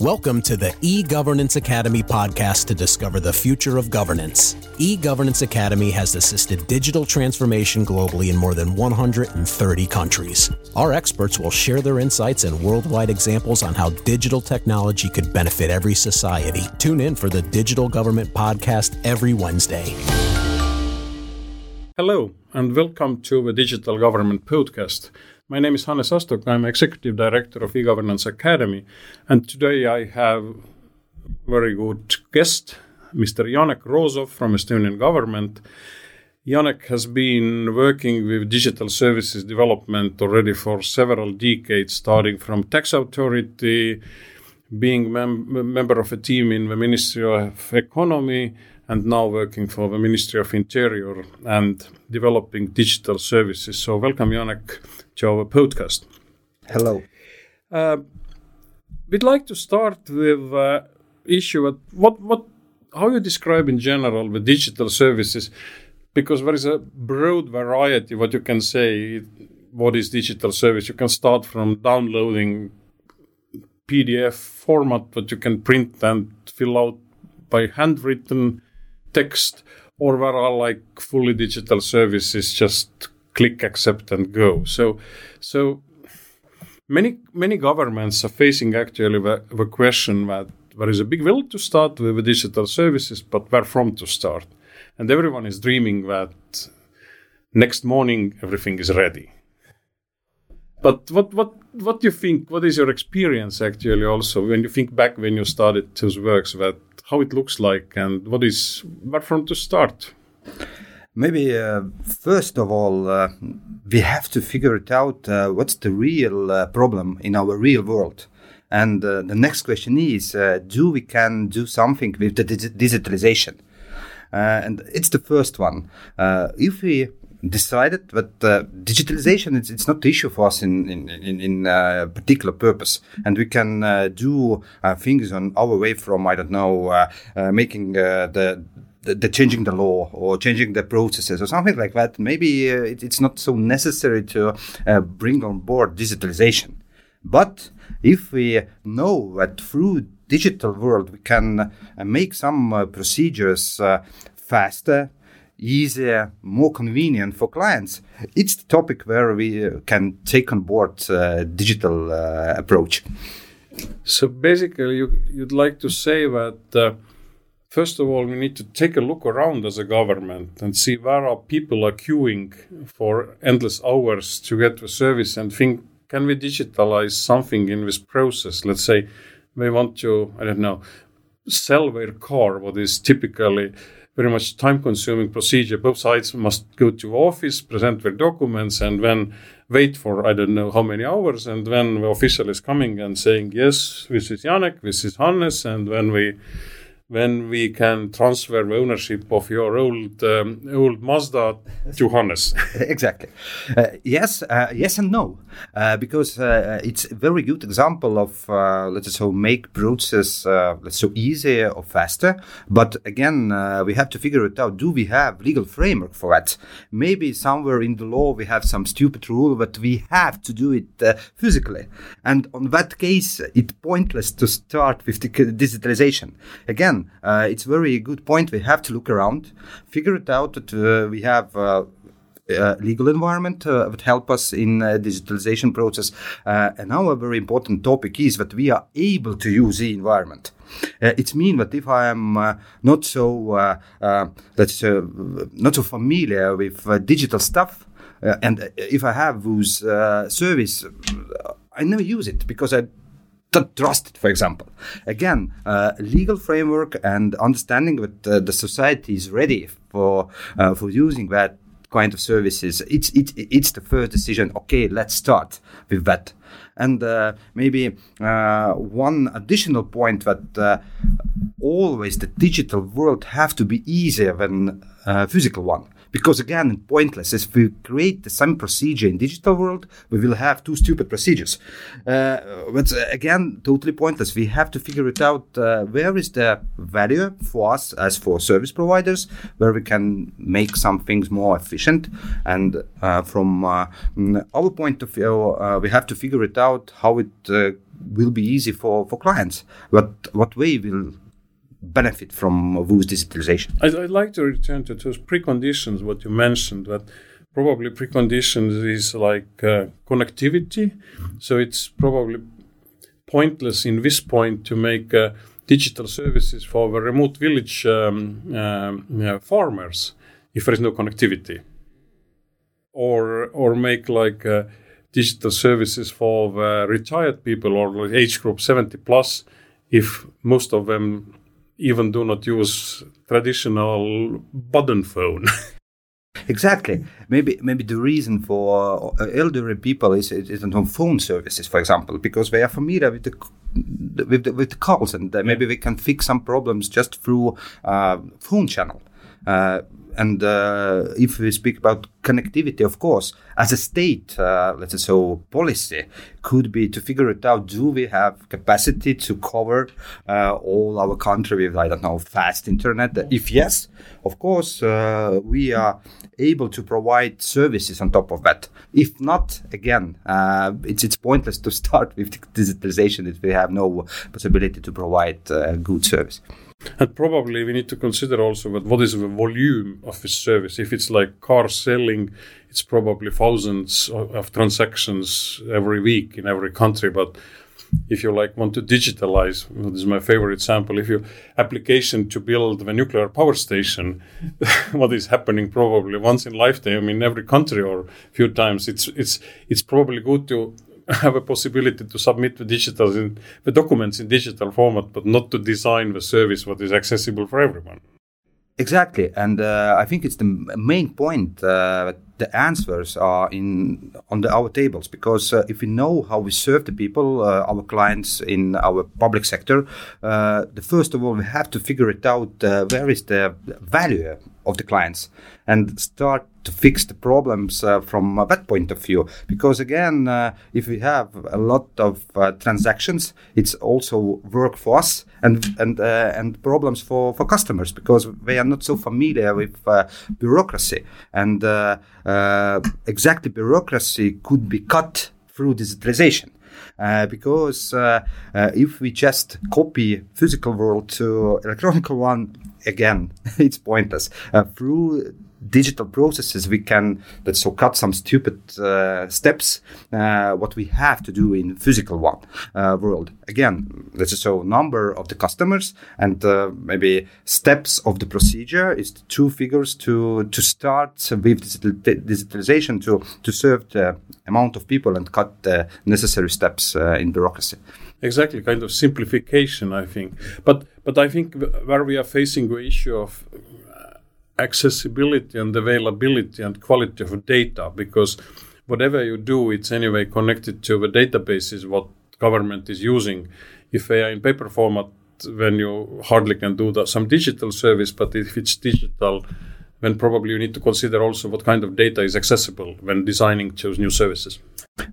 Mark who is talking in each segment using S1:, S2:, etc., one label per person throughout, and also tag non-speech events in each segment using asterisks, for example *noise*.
S1: Welcome to the e-Governance Academy podcast to discover the future of governance. E-Governance Academy has assisted digital transformation globally in more than 130 countries. Our experts will share their insights and worldwide examples on how digital technology could benefit every society. Tune in for the Digital Government podcast every Wednesday.
S2: Hello, and welcome to the Digital Government podcast. My name is Hannes Astok. I'm Executive Director of eGovernance Academy. And today I have a very good guest, Mr. Janek Rozov from Estonian government. Janek has been working with digital services development already for several decades, starting from tax authority, being mem- member of a team in the Ministry of Economy, and now working for the Ministry of Interior and developing digital services. So, welcome, Janek, to our podcast.
S3: Hello.
S2: Uh, we'd like to start with uh, issue at what what how you describe in general the digital services, because there is a broad variety. What you can say, what is digital service? You can start from downloading PDF format that you can print and fill out by handwritten text, or there are like fully digital services, just click accept and go. So, so many many governments are facing actually the, the question that there is a big will to start with the digital services, but where from to start? And everyone is dreaming that next morning everything is ready. But what what what do you think? What is your experience actually also when you think back when you started those works? That how it looks like and what is where from to start?
S3: Maybe uh, first of all, uh, we have to figure it out. Uh, what's the real uh, problem in our real world? And uh, the next question is: uh, Do we can do something with the digitalization? and it's the first one. if we decided that uh, digitalization it's, it's not the issue for us in in in, in uh, particular purpose and we can uh, do things on our way from i don't know making the the, changing the law or changing the processes or something like that, maybe uh, it, it's not so necessary to uh, bring on board digitalization. But if we know that through digital world we can uh, make some uh, procedures uh, faster, easier, more convenient for clients, it's the topic where we uh, can take on board uh, digital uh, approach.
S2: So basically, you, would like to say that uh, First of all, we need to take a look around as a government and see where are people are queuing for endless hours to get the service and think, can we digitalize something in this process? Let's say they want to, I don't know, sell their car, what is typically very much time consuming procedure. Both sides must go to office, present their documents, and then wait for I don't know how many hours. And then the official is coming and saying, Yes, this is Janek, this is Hannes, and when we when we can transfer ownership of your old um, old Mazda to Hannes. *laughs*
S3: exactly. Uh, yes, uh, yes, and no, uh, because uh, it's a very good example of uh, let's say make process uh, so easier or faster. But again, we have to figure it out. Do we have legal framework for that? Maybe somewhere in the law we have some stupid rule, but we have to do it physically. And on that case, it's pointless to start with the digitalization. Again again, uh, it's very good point. We have to look around, figure it out that uh, we have uh, legal environment uh, that help us in uh, digitalization process. Uh, and now a very important topic is that we are able to use the environment. it means that if I am not so let's not so familiar with digital stuff, and if I have those service, I never use it because I trusted, for example. Again, uh, legal framework and understanding that uh, the society is ready for uh, for using that kind of services. It's it's it's the first decision. Okay, let's start with that. And uh, maybe uh, one additional point that uh, always the digital world have to be easier than physical one because again, pointless. If we create the same procedure in digital world, we will have two stupid procedures. Uh, but uh, again, totally pointless. We have to figure it out. Uh, where is the value for us as for service providers, where we can make some things more efficient, and uh, from uh, our point of view, uh, we have to figure it out how it will be easy for, for clients. What what way will benefit from WOO's digitalization?
S2: I'd, I'd, like to return to those preconditions, what you mentioned, that probably preconditions is like uh, connectivity. So it's probably pointless in this point to make uh, digital services for the remote village um, uh, farmers if there is no connectivity. Or, or make like uh, digital services for the retired people or age group 70 plus if most of them even do not use traditional button phone. *laughs*
S3: exactly. Maybe maybe the reason for uh, elderly people is is on phone services, for example, because they are familiar with the with the, with the calls, and maybe we can fix some problems just through uh, phone channel. Uh, and uh, if we speak about connectivity, of course, as a state, uh, let's say so, policy could be to figure it out. Do we have capacity to cover all our country with, I don't know, fast internet? If yes, of course, we are able to provide services on top of that. If not, again, uh, it's it's pointless to *laughs* start with digitalization if we have no possibility to provide uh, good service.
S2: And probably we need to consider also that what is the volume of this service. If it's like car selling, it's probably thousands of, of transactions every week in every country. But if you like want to digitalize, this is my favorite example. If you application to build the nuclear power station, *laughs* what is happening probably once in lifetime in every country or a few times, it's it's it's probably good to *laughs* have a possibility to submit the digital in, the documents in digital format, but not to design the service what is accessible for everyone.
S3: Exactly, and uh, I think it's the main point. Uh, the answers are in on the, our tables because uh, if we know how we serve the people, uh, our clients in our public sector, uh, the first of all we have to figure it out. Uh, where is the value of the clients, and start to fix the problems uh, from that point of view. Because again, uh, if we have a lot of uh, transactions, it's also work for us and and uh, and problems for for customers because they are not so familiar with uh, bureaucracy and uh, exactly bureaucracy could be cut through digitalization. Uh, because uh, uh, if we just copy physical world to electronic one, again, *laughs* it's pointless. through digital processes, we can let's so cut some stupid uh, steps. Uh, what we have to do in physical one uh, world. Again, let's so number of the customers and uh, maybe steps of the procedure is two figures to to start with digital, digitalization to to serve the amount of people and cut the necessary steps uh, in bureaucracy
S2: exactly kind of simplification i think but but i think where we are facing the issue of accessibility and availability and quality of data because whatever you do, it's anyway connected to the databases what government is using. If they are in paper format, then you hardly can do that, some digital service. But if it's digital, then probably you need to consider also what kind of data is accessible when designing those new services.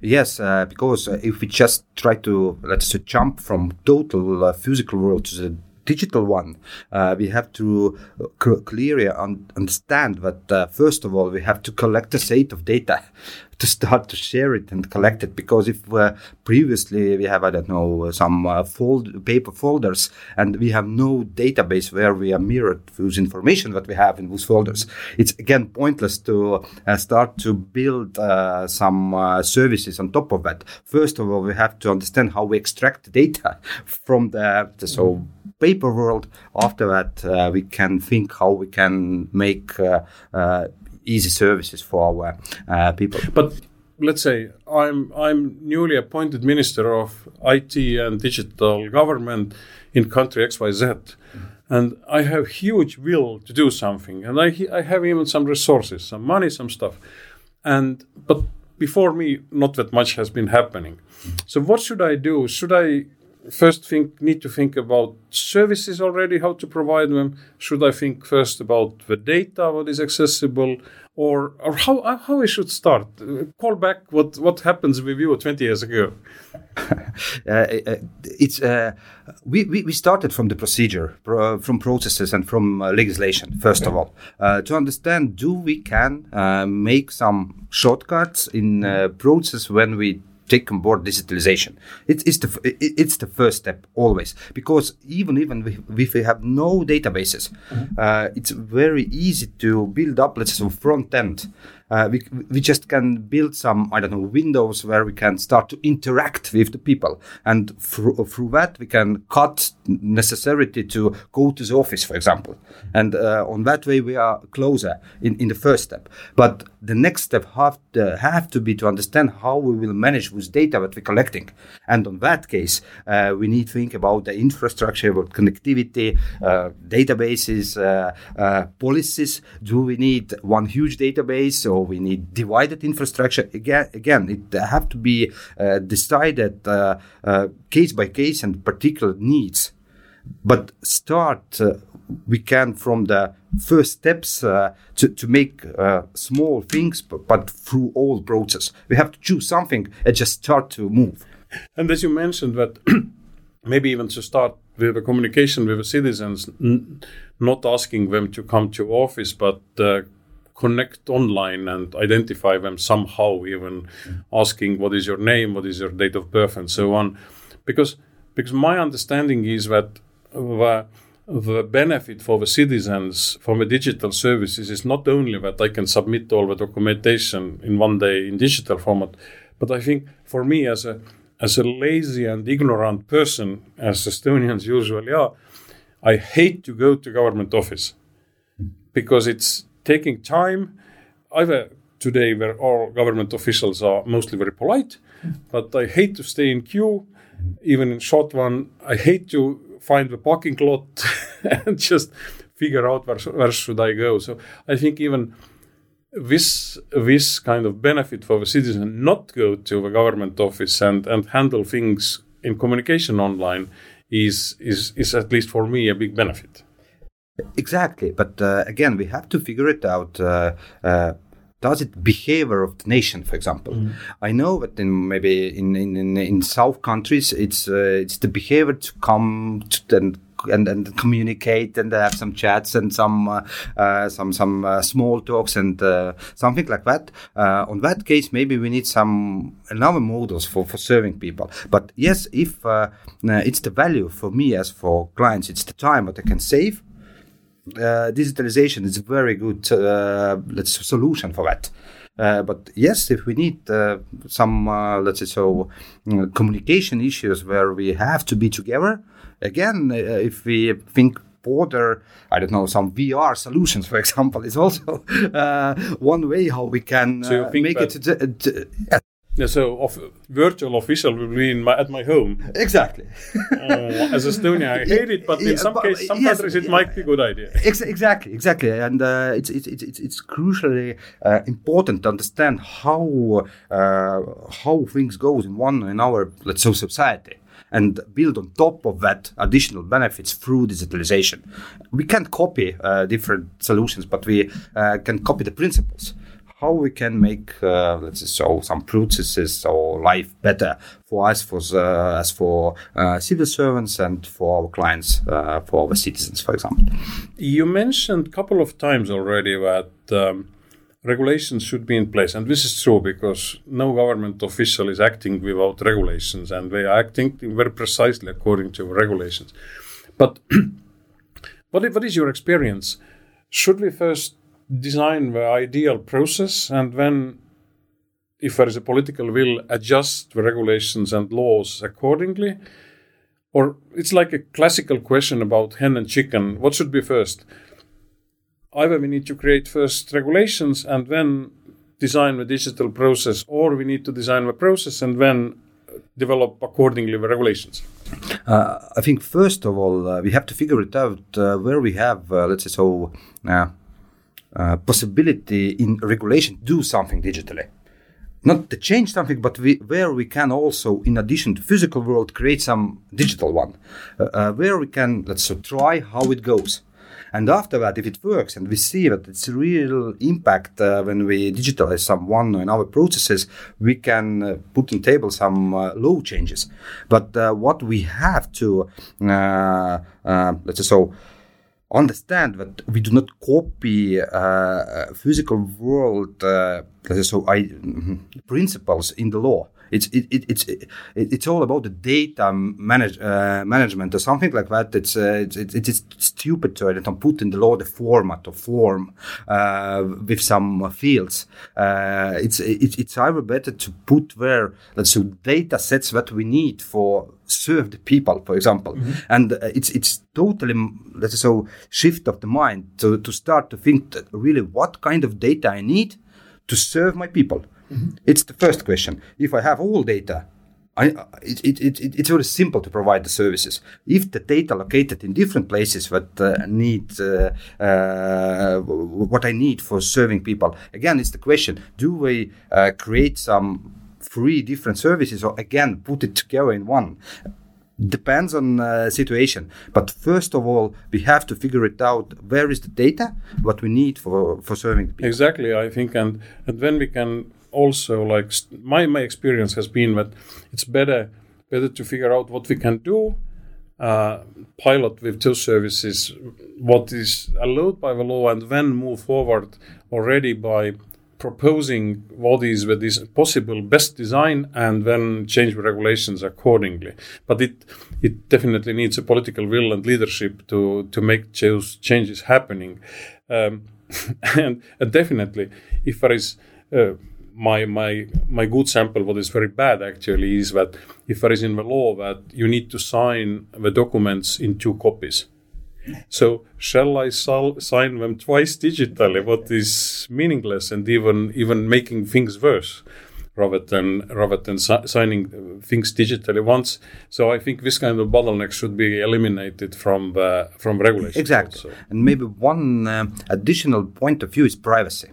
S3: Yes, uh, because if we just try to let's say jump from total uh, physical world to the digital one, uh, we have to uh, clearly un- understand that uh, first of all we have to collect a set of data *laughs* to start to share it and collect it because if uh, previously we have I don't know some uh, fold paper folders and we have no database where we are mirrored those information that we have in those folders, it's again pointless to uh, start to build some services on top of that. First of all, we have to understand how we extract data *laughs* from the, so paper world. After that, uh, we can think how we can make uh, uh, easy services for our uh, people.
S2: But let's say I'm I'm newly appointed minister of IT and digital government in country XYZ. And I have huge will to do something, and I I have even some resources, some money, some stuff, and but before me, not that much has been happening. So what should I do? Should I first think need to think about services already, how to provide them? Should I think first about the data, what is accessible, or or how how we should start? Call back what what happens with you 20 years ago. *laughs*
S3: uh, uh it's uh, we, we, we started from the procedure, pro, from processes, and from uh, legislation. First of all, uh, to understand, do we can uh, make some shortcuts in process when we take on board digitalization. It, it's the it, it's the first step always because even even if we have no databases, mm-hmm. uh, it's very easy to build up let's say front end uh, we, we just can build some i don't know windows where we can start to interact with the people. And through, through that we can cut necessity to go to the office for example. And uh, on that way we are closer in, in the first step. But the next step have to, have to be to understand how we will manage with data that we're collecting. And on that case uh, we need to think about the infrastructure about connectivity uh, databases uh, uh, policies. Do we need one huge database or we need divided infrastructure. Again, again, it have to be uh, decided uh, uh, case by case and particular needs. But start we can from the first steps uh, to, to make uh, small things, but, through all process. We have to choose something and just start to move.
S2: And as you mentioned that *clears throat* maybe even to start with the communication with the citizens, not asking them to come to office, but uh, connect online and identify them somehow, even asking what is your name, what is your date of birth, and so on. Because because my understanding is that the, the benefit for the citizens from the digital services is not only that I can submit all the documentation in one day in digital format, but I think for me as a as a lazy and ignorant person, as Estonians usually are, I hate to go to government office because it's taking time, either today where all government officials are mostly very polite, but I hate to stay in queue, even in short one. I hate to find the parking lot *laughs* and just figure out where, where should I go. So I think even this this kind of benefit for the citizen not go to the government office and, and handle things in communication online is, is is at least for me a big benefit.
S3: Exactly, but uh, again, we have to figure it out. Uh, uh, does it behavior of the nation, for example? Mm. I know that in maybe in in, in, in South countries, it's uh, it's the behavior to come to, and and, and communicate and have some chats and some uh, uh, some some uh, small talks and uh, something like that. Uh, on that case, maybe we need some another models for, for serving people. But yes, if uh, it's the value for me as for clients, it's the time that I can save uh, digitalization is a very good uh, let's solution for that. Uh, but yes, if we need uh, some, uh, let's say, so communication issues where we have to be together, again, uh, if we think border, I don't know, some VR solutions, *laughs* for example, is also one way how we can so make it. To,
S2: yeah, so of, virtual official will be in my, at my home.
S3: Exactly.
S2: uh, as Estonia, I hate it, but in some cases, some yes, countries, it might be a good idea.
S3: Ex- exactly, exactly, and uh, it's, it's it's it's crucially uh, important to understand how uh, how things goes in one in our let's say society and build on top of that additional benefits through digitalization. We can't copy uh, different solutions, but we uh, can copy the principles how we can make uh, let's say so some processes or life better for us for uh, as for uh, civil servants and for our clients uh, for our citizens for example.
S2: You mentioned a couple of times already that um, regulations should be in place and this is true because no government official is acting without regulations and they are acting very precisely according to regulations. But *clears throat* what, what is your experience? Should we first design the ideal process and then if there is a political will adjust the regulations and laws accordingly. Or it's like a classical question about hen and chicken. What should be first? Either we need to create first regulations and then design the digital process or we need to design the process and then develop accordingly the regulations.
S3: Uh, I think first of all uh, we have to figure it out uh, where we have uh, let's say so uh, possibility in regulation do something digitally. not to change something, but we, where we can also, in addition to physical world, create some digital one, uh, uh, where we can let's say try how it goes. And after that, if it works and we see that it's real impact uh, when we digitalize some one in our processes, we can uh, put on table some uh, low changes. But uh, what we have to, uh, let's say so, understand that we do not copy physical world, let's so, I, principles in the law it's it, it, it's it, it's all about the data manage, uh, management or something like that. It's uh, it's, it's, it's stupid to uh, put in the law the format or form uh, with some fields. Uh, it's it, it's either better to put where let's say data sets that we need for serve the people, for example, mm-hmm. and uh, it's it's totally let's say so shift of the mind to to start to think that really what kind of data I need to serve my people Mm-hmm. It's the first question. If I have all data, I, it, it, it, it's very simple to provide the services. If the data located in different places that uh, need uh, uh, what I need for serving people, again, it's the question: Do we uh, create some three different services, or again put it together in one? depends on uh, situation but first of all we have to figure it out where is the data what we need for for serving people
S2: exactly i think and and then we can also like my my experience has been that it's better better to figure out what we can do uh, pilot with two services what is allowed by the law and then move forward already by proposing what is the this possible best design and then change regulations accordingly. But it it definitely needs a political will and leadership to to make those changes happening. Um, *laughs* and, and definitely if there is uh, my my my good sample what is very bad actually is that if there is in the law that you need to sign the documents in two copies so shall i sol- sign them twice digitally? What is meaningless and even even making things worse rather than rather than si- signing things digitally once? So i think this kind of bottleneck should be eliminated from the from regulation
S3: exactly. Also. and maybe one uh, additional point of view is privacy.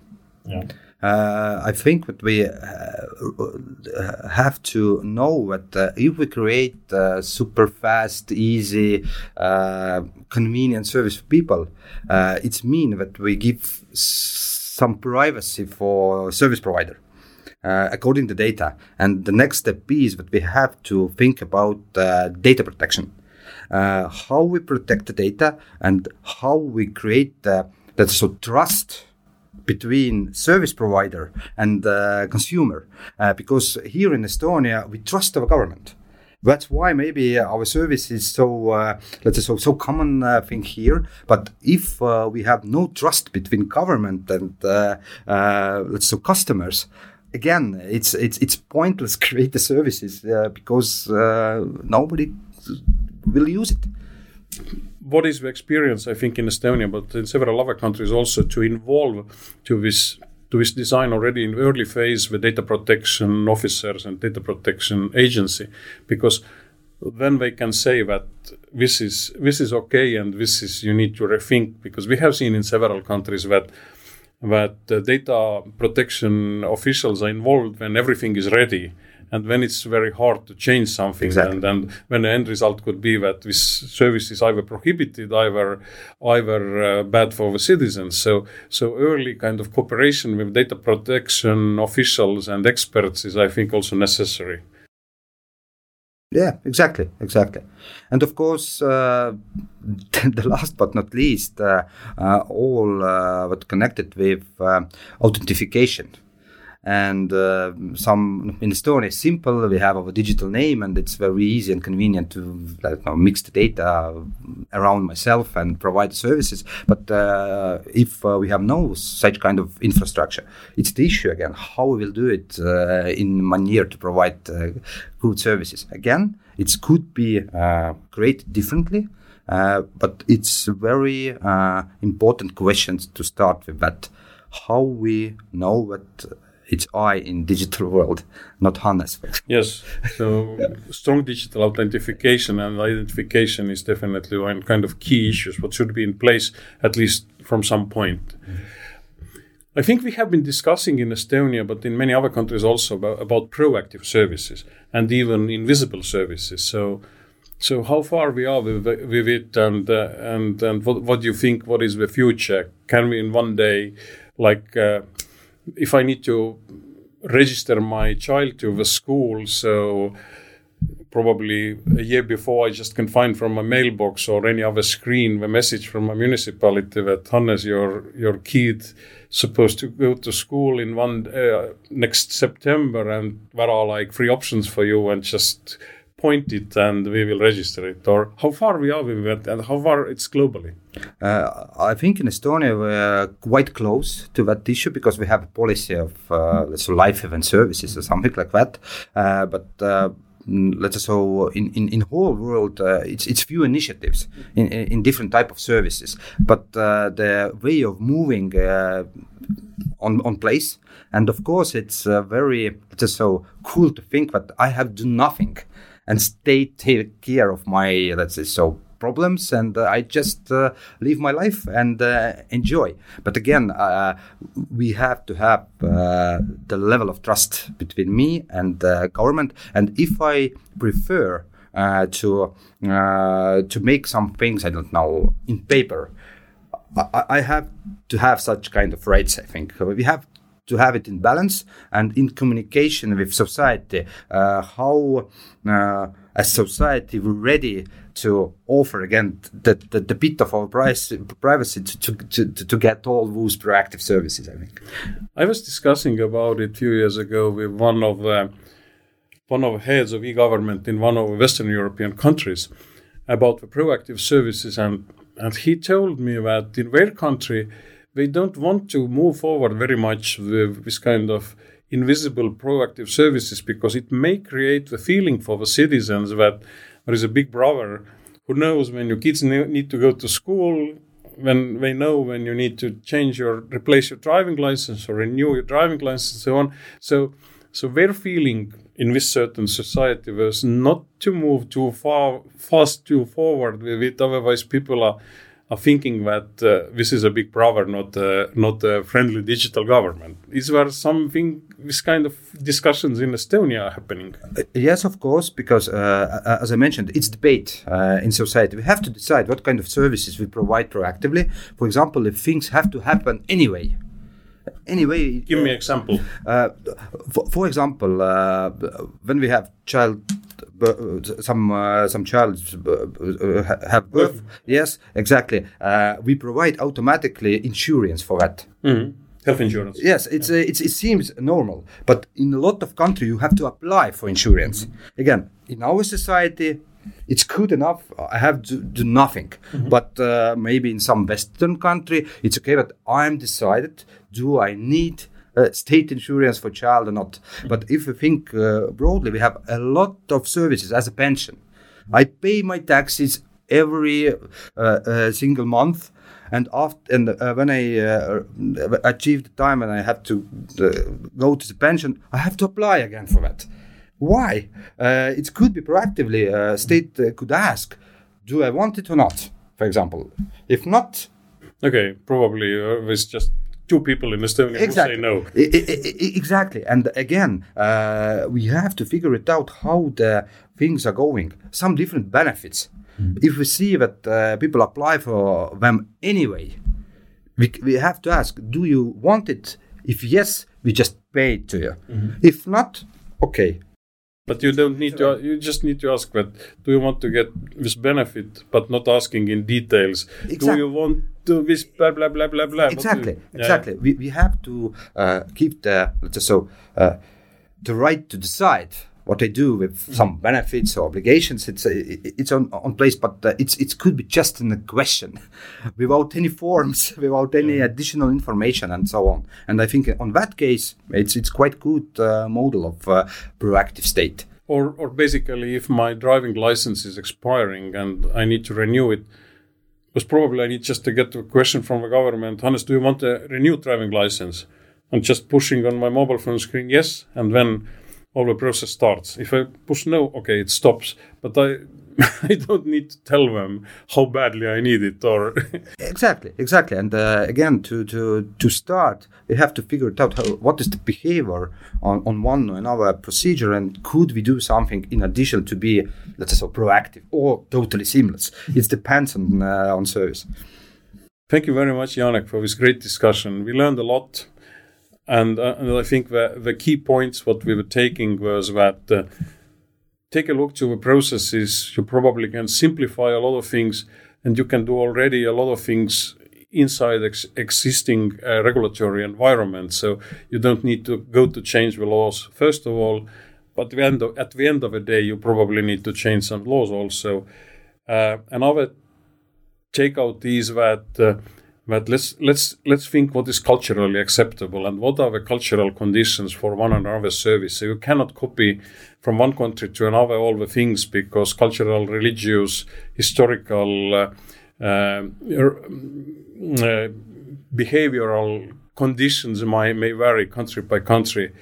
S2: Yeah
S3: uh, I think that we uh, have to know that uh, if we create super fast, easy, uh, convenient service for people, uh, it's mean that we give some privacy for service provider. Uh, according to data, and the next step is that we have to think about data protection, how we protect the data, and how we create that so trust between service provider and uh, consumer uh, because here in Estonia we trust our government. That's why maybe our service is so uh, let's say so so common uh, thing here. But if uh, we have no trust between government and uh, let's say customers, again it's it's it's pointless *laughs* create the services because nobody will use it
S2: what is the experience, I think, in Estonia, but in several other countries also, to involve to this to this design already in early phase the data protection officers and data protection agency, because then they can say that this is this is okay and this is you need to rethink. Because we have seen in several countries that that data protection officials are involved when everything is ready and when it's very hard to change something
S3: exactly.
S2: and, and when the end result could be that this service is either prohibited either either uh, bad for the citizens so so early kind of cooperation with data protection officials and experts is i think also necessary
S3: yeah, exactly, exactly. And of course, uh, *laughs* the last but not least, uh, uh, all uh, what connected with uh, authentication and uh, some in Estonia is simple. We have our digital name, and it's very easy and convenient to know, mix the data around myself and provide services. But uh, if uh, we have no such kind of infrastructure, it's the issue again. How we will do it uh, in year to provide uh, good services? Again, it could be uh, created differently. but it's very important questions to start with that how we know what it's I in digital world, not Hannes.
S2: Yes, so strong digital authentication and identification is definitely one kind of key issues. What should be in place at least from some point. I think we have been discussing in Estonia, but in many other countries also about, about proactive services and even invisible services. So, so how far we are with, with it, and uh, and and what, what do you think? What is the future? Can we in one day, like, uh, if I need to register my child to the school, so probably a year before I just can find from my mailbox or any other screen the message from a municipality that Hannes, your your kid supposed to go to school in one uh, next September, and there are like three options for you, and just point it and we will register it or how far we are with that and how far it's globally?
S3: Uh, i think in estonia we're quite close to that issue because we have a policy of uh, let's life event services or something like that. Uh, but uh, let's say so in, in, in whole world uh, it's it's few initiatives in, in different type of services. But uh, the way of moving uh, on on place and of course it's uh, very just so cool to think that i have done nothing and stay take care of my let's say so problems and uh, I just uh, live my life and uh, enjoy. But again, uh, we have to have uh, the level of trust between me and the government. And if I prefer uh, to to make some things, I don't know, in paper, I, I have to have such kind of rights. I think we have to have it in balance and in communication with society. Uh, how uh, as society we're ready to offer again the, the, the bit of our price, privacy to, to, to, to get all those proactive services. I think.
S2: I was discussing about it few years ago with one of uh, one of the heads of e-government in one of the Western European countries about the proactive services and and he told me that in their country they don't want to move forward very much with this kind of invisible proactive services because it may create the feeling for the citizens that there is a big brother who knows when your kids need to go to school when they know when you need to change your replace your driving license or renew your driving license and so on. So so their feeling in this certain society was not to move too far fast too forward with it otherwise people are are thinking that uh, this is a big problem, not uh, not a friendly digital government. Is there something this kind of discussions in Estonia are happening?
S3: Uh, yes, of course, because uh, as I mentioned, it's debate uh, in society. We have to decide what kind of services we provide proactively. For example, if things have to happen anyway. Anyway,
S2: give me example.
S3: Uh, for, for, example, when we have child some uh, some child uh, have birth. Yes, exactly. Uh, we provide automatically insurance for that.
S2: Mm-hmm. Health insurance.
S3: Yes, it's, yeah. it's it seems normal, but in a lot of countries you have to apply for insurance. Again, in our society, it's good enough. I have to do nothing. Mm-hmm. But uh, maybe in some Western country, it's okay that I'm decided. Do I need uh, state insurance for child or not. But if we think uh, broadly, we have a lot of services as a pension. I pay my taxes every uh, uh single month. And after, and uh, when I uh, achieve the time and I have to go to the pension, I have to apply again for that. Why? it could be proactively. A state could ask, "Do I want it or not?" For example. If not,
S2: okay, probably uh, it's just two people in Estonia
S3: exactly.
S2: who say no.
S3: I, I, exactly. And again, uh, we have to figure it out how the things are going. Some different benefits. Mm. If we see that uh, people apply for them anyway, we, we have to ask do you want it? If yes, we just pay it to you. Mm-hmm. If not, okay,
S2: but you don't need to. You just need to ask that. Do you want to get this benefit, but not asking in details? Exactly. Do you want to this blah blah blah blah blah?
S3: Exactly, you, exactly. Yeah. We we have to uh, keep the let's say so uh, the right to decide what I do with some benefits or obligations. It's uh, it's on on place, but uh, it's it could be just in a question, *laughs* without any forms, *laughs* without any additional information, and so on. And I think on that case, it's it's quite good uh, model of uh, proactive state.
S2: Or or basically, if my driving license is expiring and I need to renew it. Because probably I need just to get a question from the government. Hannes, do you want a renewed driving license? And just pushing on my mobile phone screen, yes. And then all the process starts. If I push no, okay, it stops. But I *laughs* I don't need to tell them how badly I need it or *laughs*
S3: exactly exactly and uh, again to to to start we have to figure it out how, what is the behavior on, on one or another procedure and could we do something in addition to be let's say proactive or totally seamless it depends on uh, on service
S2: thank you very much Janek for this great discussion we learned a lot and, uh, and I think the, the key points what we were taking was that uh, take a look to the processes. You probably can simplify a lot of things, and you can do already a lot of things inside ex- existing uh, regulatory environment. So you don't need to go to change the laws first of all, but the of, at the end of the day, you probably need to change some laws also. Uh, another takeout is that uh, but let's let's let's think what is culturally acceptable and what are the cultural conditions for one another service. So you cannot copy from one country to another all the things because cultural, religious, historical, uh, uh, er, uh, behavioral conditions may, may vary country by country.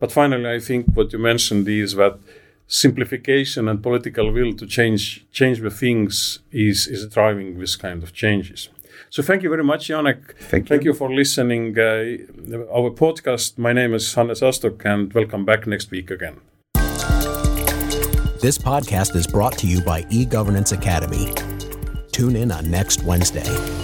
S2: But finally, I think what you mentioned is that simplification and political will to change change the things is is driving this kind of changes. So thank you very much, Janek.
S3: Thank you.
S2: Thank you for listening uh, our podcast. My name is Hannes Astok, and welcome back next week again.
S1: This podcast is brought to you by eGovernance Academy. Tune in on next Wednesday.